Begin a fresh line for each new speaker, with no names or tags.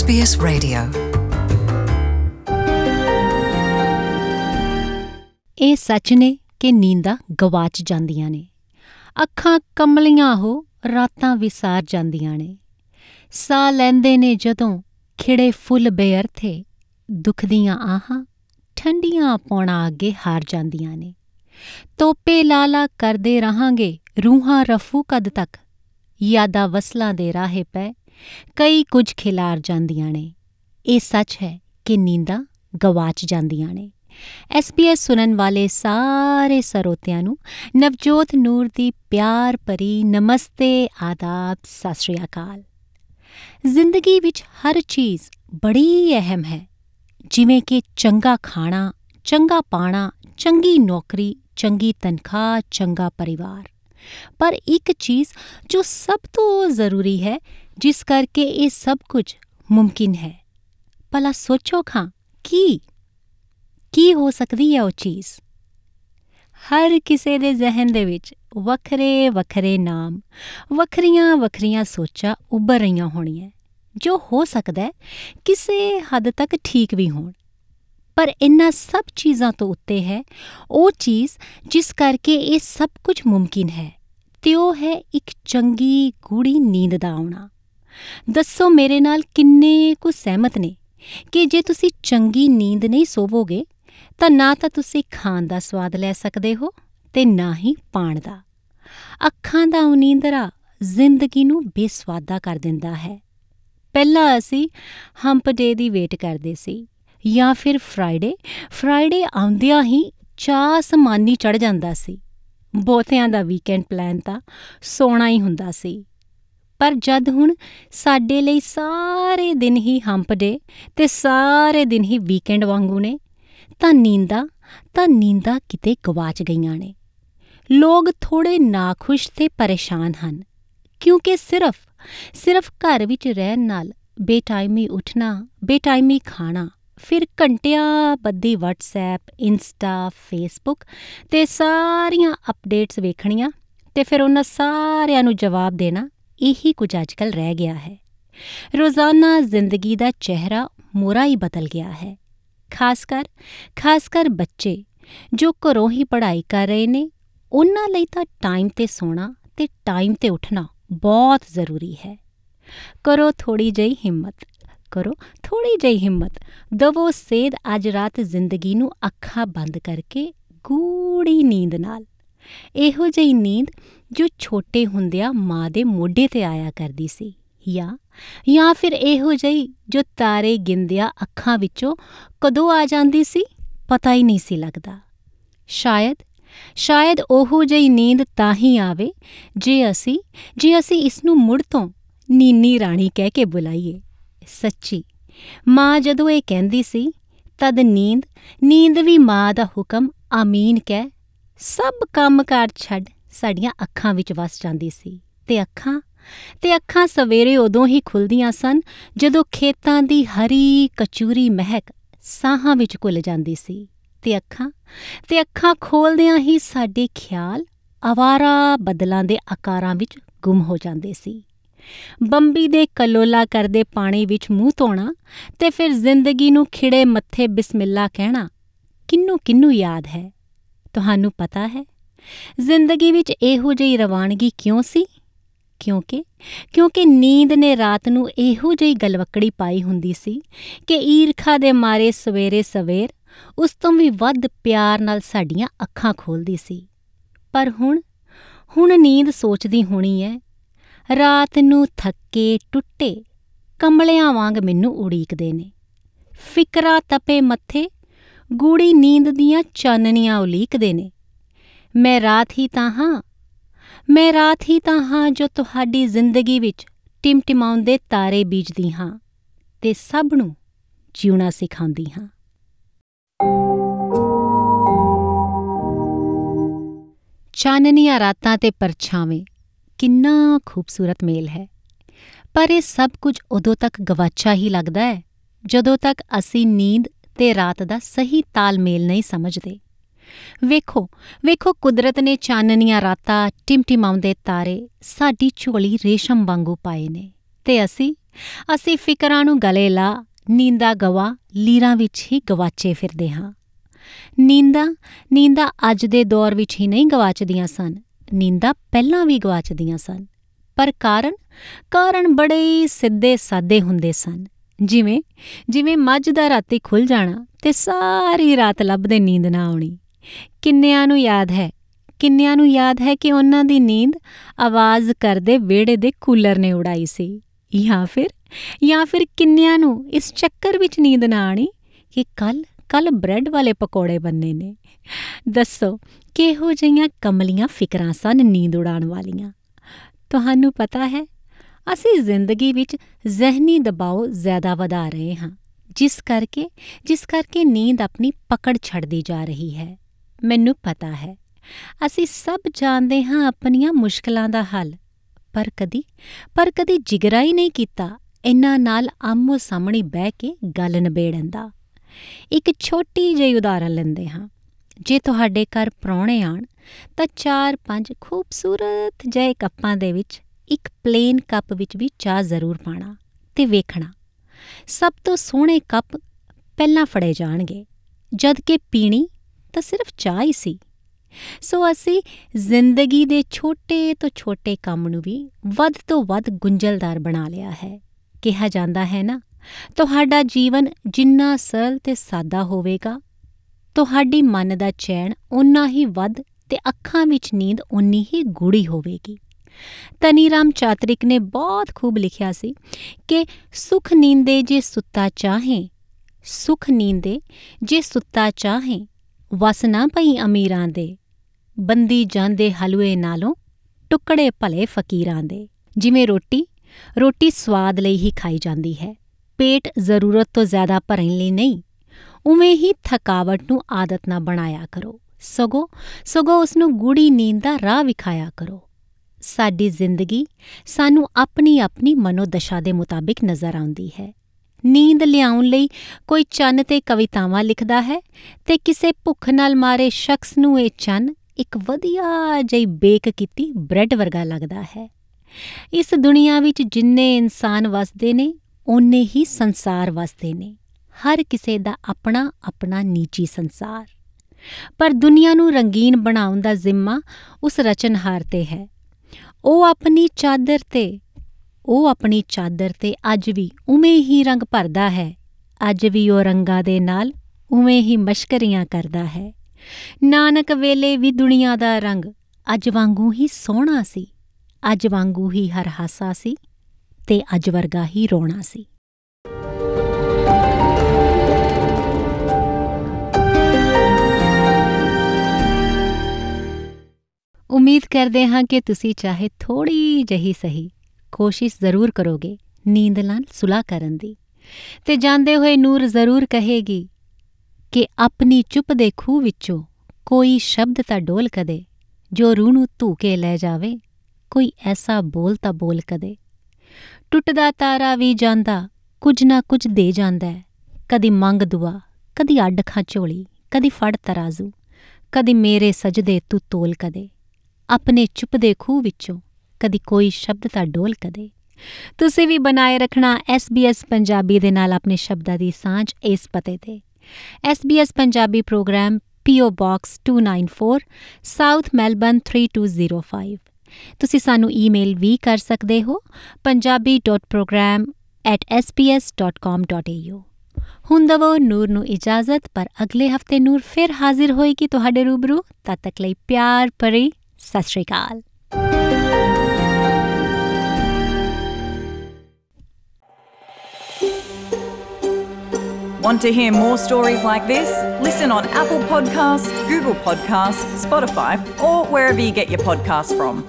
SBS Radio.
ਇਹ ਸੱਚ ਨੇ ਕਿ ਨੀਂਦਾਂ ਗਵਾਚ ਜਾਂਦੀਆਂ ਨੇ। ਅੱਖਾਂ ਕਮਲੀਆਂ ਹੋ, ਰਾਤਾਂ ਵਿਸਾਰ ਜਾਂਦੀਆਂ ਨੇ। ਸਾਹ ਲੈਂਦੇ ਨੇ ਜਦੋਂ ਖਿੜੇ ਫੁੱਲ ਬੇਅਰਥੇ ਦੁੱਖ ਦੀਆਂ ਆਹਾਂ, ਠੰਡੀਆਂ ਪੌਣਾ ਅੱਗੇ ਹਾਰ ਜਾਂਦੀਆਂ ਨੇ। ਤੋਪੇ ਲਾਲਾ ਕਰਦੇ ਰਹਾਂਗੇ, ਰੂਹਾਂ ਰਫੂ ਕਦ ਤੱਕ? ਯਾਦਾਂ ਵਸਲਾਂ ਦੇ ਰਾਹੇ ਪੈ ਕਈ ਕੁਝ ਖਿਲਾਰ ਜਾਂਦੀਆਂ ਨੇ। ਇਹ ਸੱਚ ਹੈ ਕਿ ਨੀਂਦਾਂ ਗਵਾਚ ਜਾਂਦੀਆਂ ਨੇ। ਐਸਪੀਐਸ ਸੁਣਨ ਵਾਲੇ ਸਾਰੇ ਸਰੋਤਿਆਂ ਨੂੰ ਨਵਜੋਤ ਨੂਰ ਦੀ ਪਿਆਰ ਭਰੀ ਨਮਸਤੇ, ਆਦਾਬ, ਸਤਿ ਸ਼੍ਰੀ ਅਕਾਲ। ਜ਼ਿੰਦਗੀ ਵਿੱਚ ਹਰ ਚੀਜ਼ ਬੜੀ ਅਹਿਮ ਹੈ। ਜਿਵੇਂ ਕਿ ਚੰਗਾ ਖਾਣਾ, ਚੰਗਾ ਪਾਣਾ, ਚੰਗੀ ਨੌਕਰੀ, ਚੰਗੀ ਤਨਖਾਹ, ਚੰਗਾ ਪਰਿਵਾਰ। ਪਰ ਇੱਕ ਚੀਜ਼ ਜੋ ਸਭ ਤੋਂ ਜ਼ਰੂਰੀ ਹੈ ਜਿਸ ਕਰਕੇ ਇਹ ਸਭ ਕੁਝ ਮੁਮਕਿਨ ਹੈ। ਭਲਾ ਸੋਚੋ ਖਾਂ, ਕੀ? ਕੀ ਹੋ ਸਕਦੀ ਹੈ ਉਹ ਚੀਜ਼? ਹਰ ਕਿਸੇ ਦੇ ਜ਼ਿਹਨ ਦੇ ਵਿੱਚ ਵੱਖਰੇ ਵੱਖਰੇ ਨਾਮ, ਵੱਖਰੀਆਂ ਵੱਖਰੀਆਂ ਸੋਚਾਂ ਉੱਭਰ ਰਹੀਆਂ ਹੋਣੀਆਂ। ਜੋ ਹੋ ਸਕਦਾ ਹੈ ਕਿਸੇ ਹੱਦ ਤੱਕ ਠੀਕ ਵੀ ਹੋਣ। ਪਰ ਇਨ੍ਹਾਂ ਸਭ ਚੀਜ਼ਾਂ ਤੋਂ ਉੱਤੇ ਹੈ ਉਹ ਚੀਜ਼ ਜਿਸ ਕਰਕੇ ਇਹ ਸਭ ਕੁਝ ਮੁਮਕਿਨ ਹੈ। ਤੇ ਉਹ ਹੈ ਇੱਕ ਚੰਗੀ ਗੂੜੀ ਨੀਂਦ ਦਾ ਆਉਣਾ। ਦੱਸੋ ਮੇਰੇ ਨਾਲ ਕਿੰਨੇ ਕੁ ਸਹਿਮਤ ਨੇ ਕਿ ਜੇ ਤੁਸੀਂ ਚੰਗੀ ਨੀਂਦ ਨਹੀਂ ਸੋਵੋਗੇ, ਤਾਂ ਨਾ ਤਾਂ ਤੁਸੀਂ ਖਾਣ ਦਾ ਸਵਾਦ ਲੈ ਸਕਦੇ ਹੋ ਤੇ ਨਾ ਹੀ ਪਾਣ ਦਾ। ਅੱਖਾਂ ਦਾ ਉਨੀਂਦਰਾ ਜ਼ਿੰਦਗੀ ਨੂੰ ਬੇਸਵਾਦਾ ਕਰ ਦਿੰਦਾ ਹੈ। ਪਹਿਲਾਂ ਅਸੀਂ ਹੰਪ ਡੇ ਦੀ ਵੇਟ ਕਰਦੇ ਸੀ ਜਾਂ ਫਿਰ ਫਰਾਈਡੇ ਫਰਾਈਡੇ ਆਉਂਦਿਆਂ ਹੀ ਚਾਹ ਸਮਾਨੀ ਚੜ ਜਾਂਦਾ ਸੀ। ਬਹੁਤਿਆਂ ਦਾ ਵੀਕਐਂਡ ਪਲਾਨ ਤਾਂ ਸੋਣਾ ਹੀ ਹੁੰਦਾ ਸੀ। ਪਰ ਜਦ ਹੁਣ ਸਾਡੇ ਲਈ ਸਾਰੇ ਦਿਨ ਹੀ ਹੰਪ ਡੇ ਤੇ ਸਾਰੇ ਦਿਨ ਹੀ ਵੀਕਐਂਡ ਵਾਂਗੂ ਨੇ, ਤਾਂ ਨੀਂਦਾਂ ਤਾਂ ਨੀਂਦਾਂ ਕਿਤੇ ਗਵਾਚ ਗਈਆਂ ਨੇ। ਲੋਕ ਥੋੜੇ ਨਾਖੁਸ਼ ਤੇ ਪਰੇਸ਼ਾਨ ਹਨ, ਕਿਉਂਕਿ ਸਿਰਫ ਸਿਰਫ ਘਰ ਵਿੱਚ ਰਹਿਣ ਨਾਲ ਬੇਟਾਈਮੀ ਉੱਠਣਾ ਬੇਟਾਈਮੀ ਖਾਣਾ, ਫਿਰ ਘੰਟਿਆਂ ਬੱਦੀ WhatsApp ਇੰਸਟਾ ਫੇਸਬੁੱਕ ਤੇ ਸਾਰੀਆਂ ਅਪਡੇਟਸ ਵੇਖਣੀਆਂ ਤੇ ਫਿਰ ਉਹਨਾਂ ਸਾਰਿਆਂ ਨੂੰ ਜਵਾਬ ਦੇਣਾ ਇਹੀ ਕੁਝ ਅੱਜਕੱਲ ਰਹਿ ਗਿਆ ਹੈ। ਰੋਜ਼ਾਨਾ ਜ਼ਿੰਦਗੀ ਦਾ ਚਿਹਰਾ ਮੋਰਾ ਹੀ ਬਦਲ ਗਿਆ ਹੈ। ਖਾਸ ਕਰ ਖਾਸ ਕਰ ਬੱਚੇ ਜੋ ਘਰੋਂ ਹੀ ਪੜ੍ਹਾਈ ਕਰ ਰਹੇ ਨੇ, ਉਹਨਾਂ ਲਈ ਤਾਂ ਟਾਈਮ ਤੇ ਸੋਣਾ ਤੇ ਟਾਈਮ ਤੇ ਉੱਠਣਾ ਬਹੁਤ ਜ਼ਰੂਰੀ ਹੈ। ਕਰੋ ਥੋੜੀ ਜਿਹੀ ਹਿੰਮਤ, ਕਰੋ ਥੋੜੀ ਜਿਹੀ ਹਿੰਮਤ। ਦਵੋ ਸੇਧ ਅੱਜ ਰਾਤ ਜ਼ਿੰਦਗੀ ਨੂੰ ਅੱਖਾਂ ਬੰਦ ਕਰਕੇ ਗੂੜੀ ਨੀਂਦ ਨਾਲ। ਇਹੋ ਜਿਹੀ ਨੀਂਦ ਜੋ ਛੋਟੇ ਹੁੰਦਿਆਂ ਮਾਂ ਦੇ ਮੋਢੇ ਤੇ ਆਇਆ ਕਰਦੀ ਸੀ ਜਾਂ ਜਾਂ ਫਿਰ ਇਹੋ ਜਿਹੀ ਜੋ ਤਾਰੇ ਗਿੰਦਿਆਂ ਅੱਖਾਂ ਵਿੱਚੋਂ ਕਦੋਂ ਆ ਜਾਂਦੀ ਸੀ, ਪਤਾ ਹੀ ਨਹੀਂ ਸੀ ਲੱਗਦਾ। ਸ਼ਾਇਦ ਸ਼ਾਇਦ ਉਹੋ ਜਿਹੀ ਨੀਂਦ ਤਾਂ ਹੀ ਆਵੇ ਜੇ ਅਸੀਂ ਜੇ ਅਸੀਂ ਇਸ ਨੂੰ ਮੁੜ ਤੋਂ ਨੀਨੀ ਰਾਣੀ ਕਹਿ ਕੇ ਬੁਲਾਈਏ। ਸੱਚੀ, ਮਾਂ ਜਦੋਂ ਇਹ ਕਹਿੰਦੀ ਸੀ, ਤਦ ਨੀਂਦ ਨੀਂਦ ਵੀ ਮਾਂ ਦਾ ਹੁਕਮ ਆਮੀਨ ਕਹਿ ਸਭ ਕੰਮਕਾਰ ਛੱਡ ਸਾਡੀਆਂ ਅੱਖਾਂ ਵਿੱਚ ਵਸ ਜਾਂਦੀ ਸੀ। ਤੇ ਅੱਖਾਂ ਤੇ ਅੱਖਾਂ ਸਵੇਰੇ ਉਦੋਂ ਹੀ ਖੁੱਲਦੀਆਂ ਸਨ ਜਦੋਂ ਖੇਤਾਂ ਦੀ ਹਰੀ ਕਚੂਰੀ ਮਹਿਕ ਸਾਹਾਂ ਵਿੱਚ ਘੁਲ ਜਾਂਦੀ ਸੀ। ਤੇ ਅੱਖਾਂ ਤੇ ਅੱਖਾਂ ਖੋਲਦਿਆਂ ਹੀ ਸਾਡੇ ਖਿਆਲ ਆਵਾਰਾ ਬਦਲਾਂ ਦੇ ਆਕਾਰਾਂ ਵਿੱਚ ਗੁੰਮ ਹੋ ਜਾਂਦੇ ਸੀ। ਬੰਬੀ ਦੇ ਕਲੋਲਾ ਕਰਦੇ ਪਾਣੀ ਵਿੱਚ ਮੂੰਹ ਧੋਣਾ ਤੇ ਫਿਰ ਜ਼ਿੰਦਗੀ ਨੂੰ ਖਿੜੇ ਮੱਥੇ ਬਿਸਮਿਲ੍ਲਾ ਕਹਿਣਾ ਕਿੰਨੂੰ ਕਿੰਨੂੰ ਯਾਦ ਹੈ? ਤੁਹਾਨੂੰ ਪਤਾ ਹੈ? ਜ਼ਿੰਦਗੀ ਵਿੱਚ ਇਹੋ ਜਿਹੀ ਰਵਾਨਗੀ ਕਿਉਂ ਸੀ? ਕਿਉਂਕਿ ਕਿਉਂਕਿ ਨੀਂਦ ਨੇ ਰਾਤ ਨੂੰ ਇਹੋ ਜਿਹੀ ਗਲਵਕੜੀ ਪਾਈ ਹੁੰਦੀ ਸੀ ਕਿ ਈਰਖਾ ਦੇ ਮਾਰੇ ਸਵੇਰੇ ਸਵੇਰ ਉਸ ਤੋਂ ਵੀ ਵੱਧ ਪਿਆਰ ਨਾਲ ਸਾਡੀਆਂ ਅੱਖਾਂ ਖੋਲਦੀ ਸੀ। ਪਰ ਹੁਣ ਹੁਣ ਨੀਂਦ ਸੋਚਦੀ ਹੋਣੀ ਹੈ ਰਾਤ ਨੂੰ ਥੱਕੇ ਟੁੱਟੇ ਕੰਬਲਿਆਂ ਵਾਂਗ ਮੈਨੂੰ ਉਡੀਕਦੇ ਨੇ। ਫਿਕਰਾ ਤਪੇ ਮੱਥੇ ਗੂੜੀ ਨੀਂਦ ਦੀਆਂ ਚਾਨਣੀਆਂ ਉਲੀਕਦੇ ਨੇ। ਮੈਂ ਰਾਤ ਹੀ ਤਾਂ ਹਾਂ, ਮੈਂ ਰਾਤ ਹੀ ਤਾਂ ਹਾਂ ਜੋ ਤੁਹਾਡੀ ਜ਼ਿੰਦਗੀ ਵਿੱਚ ਟਿਮਟਿਮਾਉਂਦੇ ਤਾਰੇ ਬੀਜਦੀ ਹਾਂ ਤੇ ਸਭ ਨੂੰ ਜਿਉਣਾ ਸਿਖਾਉਂਦੀ ਹਾਂ। ਚਾਨਣੀਆਂ ਰਾਤਾਂ ਤੇ ਪਰਛਾਵੇਂ ਕਿੰਨਾ ਖੂਬਸੂਰਤ ਮੇਲ ਹੈ। ਪਰ ਇਹ ਸਭ ਕੁਝ ਉਦੋਂ ਤੱਕ ਗਵਾਚਾ ਹੀ ਲੱਗਦਾ ਹੈ ਜਦੋਂ ਤੱਕ ਅਸੀਂ ਨੀਂਦ ਤੇ ਰਾਤ ਦਾ ਸਹੀ ਤਾਲਮੇਲ ਨਹੀਂ ਸਮਝਦੇ। ਵੇਖੋ ਵੇਖੋ ਕੁਦਰਤ ਨੇ ਚਾਨਣੀਆਂ ਰਾਤਾਂ ਟਿਮਟਿਮਾਉਂਦੇ ਤਾਰੇ ਸਾਡੀ ਝੋਲੀ ਰੇਸ਼ਮ ਵਾਂਗੂ ਪਾਏ ਨੇ ਤੇ ਅਸੀਂ ਅਸੀਂ ਫਿਕਰਾਂ ਨੂੰ ਗਲੇ ਲਾ ਨੀਂਦਾ ਗਵਾ ਲੀਰਾਂ ਵਿੱਚ ਹੀ ਗਵਾਚੇ ਫਿਰਦੇ ਹਾਂ। ਨੀਂਦਾ ਨੀਂਦਾ ਅੱਜ ਦੇ ਦੌਰ ਵਿੱਚ ਹੀ ਨਹੀਂ ਗਵਾਚਦੀਆਂ ਸਨ, ਨੀਂਦਾ ਪਹਿਲਾਂ ਵੀ ਗਵਾਚਦੀਆਂ ਸਨ। ਪਰ ਕਾਰਨ ਕਾਰਨ ਬੜੇ ਹੀ ਸਿੱਧੇ ਸਾਦੇ ਹੁੰਦੇ ਸਨ। ਜਿਵੇਂ ਜਿਵੇਂ ਮੱਝ ਦਾ ਰਾਤੀ ਖੁੱਲ ਜਾਣਾ ਤੇ ਸਾਰੀ ਰਾਤ ਲੱਭਦੇ ਨੀਂਦ ਨਾ ਆਉਣੀ। ਕਿੰਨਿਆਂ ਨੂੰ ਯਾਦ ਹੈ, ਕਿੰਨਿਆਂ ਨੂੰ ਯਾਦ ਹੈ ਕਿ ਉਹਨਾਂ ਦੀ ਨੀਂਦ ਆਵਾਜ਼ ਕਰਦੇ ਵਿਹੜੇ ਦੇ ਕੂਲਰ ਨੇ ਉਡਾਈ ਸੀ? ਜਾਂ ਫਿਰ ਜਾਂ ਫਿਰ ਕਿੰਨਿਆਂ ਨੂੰ ਇਸ ਚੱਕਰ ਵਿੱਚ ਨੀਂਦ ਨਾ ਆਣੀ ਕਿ ਕੱਲ ਕੱਲ ਬ੍ਰੈਡ ਵਾਲੇ ਪਕੌੜੇ ਬੰਨੇ ਨੇ? ਦੱਸੋ, ਕਿਹੋ ਜਿਹੀਆਂ ਕਮਲੀਆਂ ਫਿਕਰਾਂ ਸਨ ਨੀਂਦ ਉਡਾਣ ਵਾਲੀਆਂ? ਤੁਹਾਨੂੰ ਪਤਾ ਹੈ ਅਸੀਂ ਜ਼ਿੰਦਗੀ ਵਿੱਚ ਜ਼ਿਹਨੀ ਦਬਾਅ ਜ਼ਿਆਦਾ ਵਧਾ ਰਹੇ ਹਾਂ। ਜਿਸ ਕਰਕੇ ਜਿਸ ਕਰਕੇ ਨੀਂਦ ਆਪਣੀ ਪਕੜ ਛੱਡਦੀ ਜਾ ਰਹੀ ਹੈ। ਮੈਨੂੰ ਪਤਾ ਹੈ। ਅਸੀਂ ਸਭ ਜਾਣਦੇ ਹਾਂ ਆਪਣੀਆਂ ਮੁਸ਼ਕਲਾਂ ਦਾ ਹੱਲ। ਪਰ ਕਦੀ ਪਰ ਕਦੀ ਜਿਗਰਾ ਹੀ ਨਹੀਂ ਕੀਤਾ ਇਹਨਾਂ ਨਾਲ ਆਮੋ ਸਾਹਮਣੇ ਬਹਿ ਕੇ ਗੱਲ ਨਿਬੇੜਨ ਦਾ। ਇੱਕ ਛੋਟੀ ਜਿਹੀ ਉਦਾਹਰਨ ਲੈਂਦੇ ਹਾਂ। ਜੇ ਤੁਹਾਡੇ ਘਰ ਪ੍ਰਾਹੁਣੇ ਆਣ ਤਾਂ 4-5 ਖੂਬਸੂਰਤ ਜਿਹੇ ਕੱਪਾਂ ਦੇ ਵਿੱਚ ਇੱਕ ਪਲੇਨ ਕੱਪ ਵਿੱਚ ਵੀ ਚਾਹ ਜ਼ਰੂਰ ਪਾਣਾ ਤੇ ਵੇਖਣਾ। ਸਭ ਤੋਂ ਸੋਹਣੇ ਕੱਪ ਪਹਿਲਾਂ ਫੜੇ ਜਾਣਗੇ। ਜਦ ਕਿ ਪੀਣੀ ਤਾਂ ਸਿਰਫ ਚਾਹ ਹੀ ਸੀ। ਸੋ ਅਸੀਂ ਜ਼ਿੰਦਗੀ ਦੇ ਛੋਟੇ ਤੋਂ ਛੋਟੇ ਕੰਮ ਨੂੰ ਵੀ ਵੱਧ ਤੋਂ ਵੱਧ ਗੁੰਝਲਦਾਰ ਬਣਾ ਲਿਆ ਹੈ। ਕਿਹਾ ਜਾਂਦਾ ਹੈ ਨਾ, ਤੁਹਾਡਾ ਜੀਵਨ ਜਿੰਨਾ ਸਰਲ ਤੇ ਸਾਦਾ ਹੋਵੇਗਾ, ਤੁਹਾਡੀ ਮਨ ਦਾ ਚੈਨ ਉਨਾ ਹੀ ਵੱਧ ਤੇ ਅੱਖਾਂ ਵਿੱਚ ਨੀਂਦ ਉਨੀ ਹੀ ਗੂੜੀ ਹੋਵੇਗੀ। ਤਨੀ ਰਾਮ ਚਾਤਰਿਕ ਨੇ ਬਹੁਤ ਖੂਬ ਲਿਖਿਆ ਸੀ ਕਿ ਸੁਖ ਨੀਂਦੇ ਜੇ ਸੁੱਤਾ ਚਾਹੇ, ਸੁਖ ਨੀਂਦੇ ਜੇ ਸੁੱਤਾ ਚਾਹੇ, ਵਸ ਨਾ ਪਈ ਅਮੀਰਾਂ ਦੇ, ਬੰਦੀ ਜਾਂਦੇ ਹਲਵੇ ਨਾਲੋਂ ਟੁਕੜੇ ਭਲੇ ਫਕੀਰਾਂ ਦੇ। ਜਿਵੇਂ ਰੋਟੀ ਰੋਟੀ ਸਵਾਦ ਲਈ ਹੀ ਖਾਈ ਜਾਂਦੀ ਹੈ, ਪੇਟ ਜ਼ਰੂਰਤ ਤੋਂ ਜ਼ਿਆਦਾ ਭਰਨ ਲਈ ਨਹੀਂ, ਉਵੇਂ ਹੀ ਥਕਾਵਟ ਨੂੰ ਆਦਤ ਨਾ ਬਣਾਇਆ ਕਰੋ, ਸਗੋ ਸਗੋ ਉਸ ਨੂੰ ਗੂੜੀ ਨੀਂਦ ਦਾ ਰਾਹ ਵਿਖਾਇਆ ਕਰੋ। ਸਾਡੀ ਜ਼ਿੰਦਗੀ ਸਾਨੂੰ ਆਪਣੀ ਆਪਣੀ ਮਨੋਦਸ਼ਾ ਦੇ ਮੁਤਾਬਿਕ ਨਜ਼ਰ ਆਉਂਦੀ ਹੈ। ਨੀਂਦ ਲਿਆਉਣ ਲਈ ਕੋਈ ਚੰਨ ਤੇ ਕਵਿਤਾਵਾਂ ਲਿਖਦਾ ਹੈ ਤੇ ਕਿਸੇ ਭੁੱਖ ਨਾਲ ਮਾਰੇ ਸ਼ਖਸ ਨੂੰ ਇਹ ਚੰਨ ਇੱਕ ਵਧੀਆ ਜਿਹੀ ਬੇਕ ਕੀਤੀ ਬ੍ਰੈਡ ਵਰਗਾ ਲੱਗਦਾ ਹੈ। ਇਸ ਦੁਨੀਆ ਵਿੱਚ ਜਿੰਨੇ ਇਨਸਾਨ ਵਸਦੇ ਨੇ, ਓਨੇ ਹੀ ਸੰਸਾਰ ਵਸਦੇ ਨੇ। ਹਰ ਕਿਸੇ ਦਾ ਆਪਣਾ ਆਪਣਾ ਨੀਚੀ ਸੰਸਾਰ। ਪਰ ਦੁਨੀਆ ਨੂੰ ਰੰਗੀਨ ਬਣਾਉਣ ਦਾ ਜ਼ਿੰਮਾ ਉਸ ਰਚਨਹਾਰ ਤੇ ਹੈ। ਉਹ ਆਪਣੀ ਚਾਦਰ ਤੇ, ਉਹ ਆਪਣੀ ਚਾਦਰ ਤੇ ਅੱਜ ਵੀ ਉਵੇਂ ਹੀ ਰੰਗ ਭਰਦਾ ਹੈ। ਅੱਜ ਵੀ ਉਹ ਰੰਗਾਂ ਦੇ ਨਾਲ ਉਵੇਂ ਹੀ ਮਸ਼ਕਰੀਆਂ ਕਰਦਾ ਹੈ। ਨਾਨਕ ਵੇਲੇ ਵੀ ਦੁਨੀਆ ਦਾ ਰੰਗ ਅੱਜ ਵਾਂਗੂ ਹੀ ਸੋਹਣਾ ਸੀ। ਅੱਜ ਵਾਂਗੂ ਹੀ ਹਰ ਹਾਸਾ ਸੀ ਤੇ ਅੱਜ ਵਰਗਾ ਹੀ ਰੋਣਾ ਸੀ। ਉਮੀਦ ਕਰਦੇ ਹਾਂ ਕਿ ਤੁਸੀਂ ਚਾਹੇ ਥੋੜੀ ਜਹੀ ਸਹੀ ਕੋਸ਼ਿਸ਼ ਜ਼ਰੂਰ ਕਰੋਗੇ ਨੀਂਦ ਨਾਲ ਸੁਲਾ ਕਰਨ ਦੀ। ਤੇ ਜਾਂਦੇ ਹੋਏ ਨੂਰ ਜ਼ਰੂਰ ਕਹੇਗੀ ਕਿ ਆਪਣੀ ਚੁੱਪ ਦੇ ਖੂਹ ਵਿੱਚੋਂ ਕੋਈ ਸ਼ਬਦ ਤਾਂ ਡੋਲ ਕਦੇ, ਜੋ ਰੂਹ ਨੂੰ ਧੂ ਕੇ ਲੈ ਜਾਵੇ, ਕੋਈ ਐਸਾ ਬੋਲ ਤਾਂ ਬੋਲ ਕਦੇ। ਟੁੱਟਦਾ ਤਾਰਾ ਵੀ ਜਾਂਦਾ, ਕੁਝ ਨਾ ਕੁਝ ਦੇ ਜਾਂਦਾ ਹੈ। ਕਦੀ ਮੰਗ ਦੁਆ, ਕਦੀ ਅੱਡ ਖਾਂ ਝੋਲੀ, ਕਦੀ ਫੜ ਤਰਾਜ਼ੂ, ਕਦੀ ਮੇਰੇ ਸਜਦੇ ਤੂੰ ਤੋਲ ਕਦੇ। ਆਪਣੇ ਚੁੱਪ ਦੇ ਖੂਹ ਵਿੱਚੋਂ ਕਦੀ ਕੋਈ ਸ਼ਬਦ ਤਾਂ ਡੋਲ ਕਦੇ। ਤੁਸੀਂ ਵੀ ਬਣਾਏ ਰੱਖਣਾ SBS ਪੰਜਾਬੀ ਦੇ ਨਾਲ ਆਪਣੇ ਸ਼ਬਦਾਂ ਦੀ ਸਾਂਝ ਇਸ ਪਤੇ ਤੇ। SBS Punjabi programme PO Box 294 South Melbourne 3205 ਤੁਸੀਂ ਸਾਨੂੰ ਈਮੇਲ ਵੀ ਕਰ ਸਕਦੇ ਹੋ punjabi.program@sbs.com.au ਹੁਣ ਦਵੋ ਨੂਰ ਨੂੰ ਇਜਾਜ਼ਤ, ਪਰ ਅਗਲੇ ਹਫ਼ਤੇ ਨੂਰ ਫਿਰ ਹਾਜ਼ਰ ਹੋਏਗੀ ਤੁਹਾਡੇ ਰੂਬਰੂ। ਤਦ ਤੱਕ ਲਈ ਪਿਆਰ ਭਰੀ ਸਤਿ ਸ਼੍ਰੀ ਅਕਾਲ
Want to hear more stories like this? Listen on Apple Podcasts, Google Podcasts, Spotify, or wherever you get your podcasts from.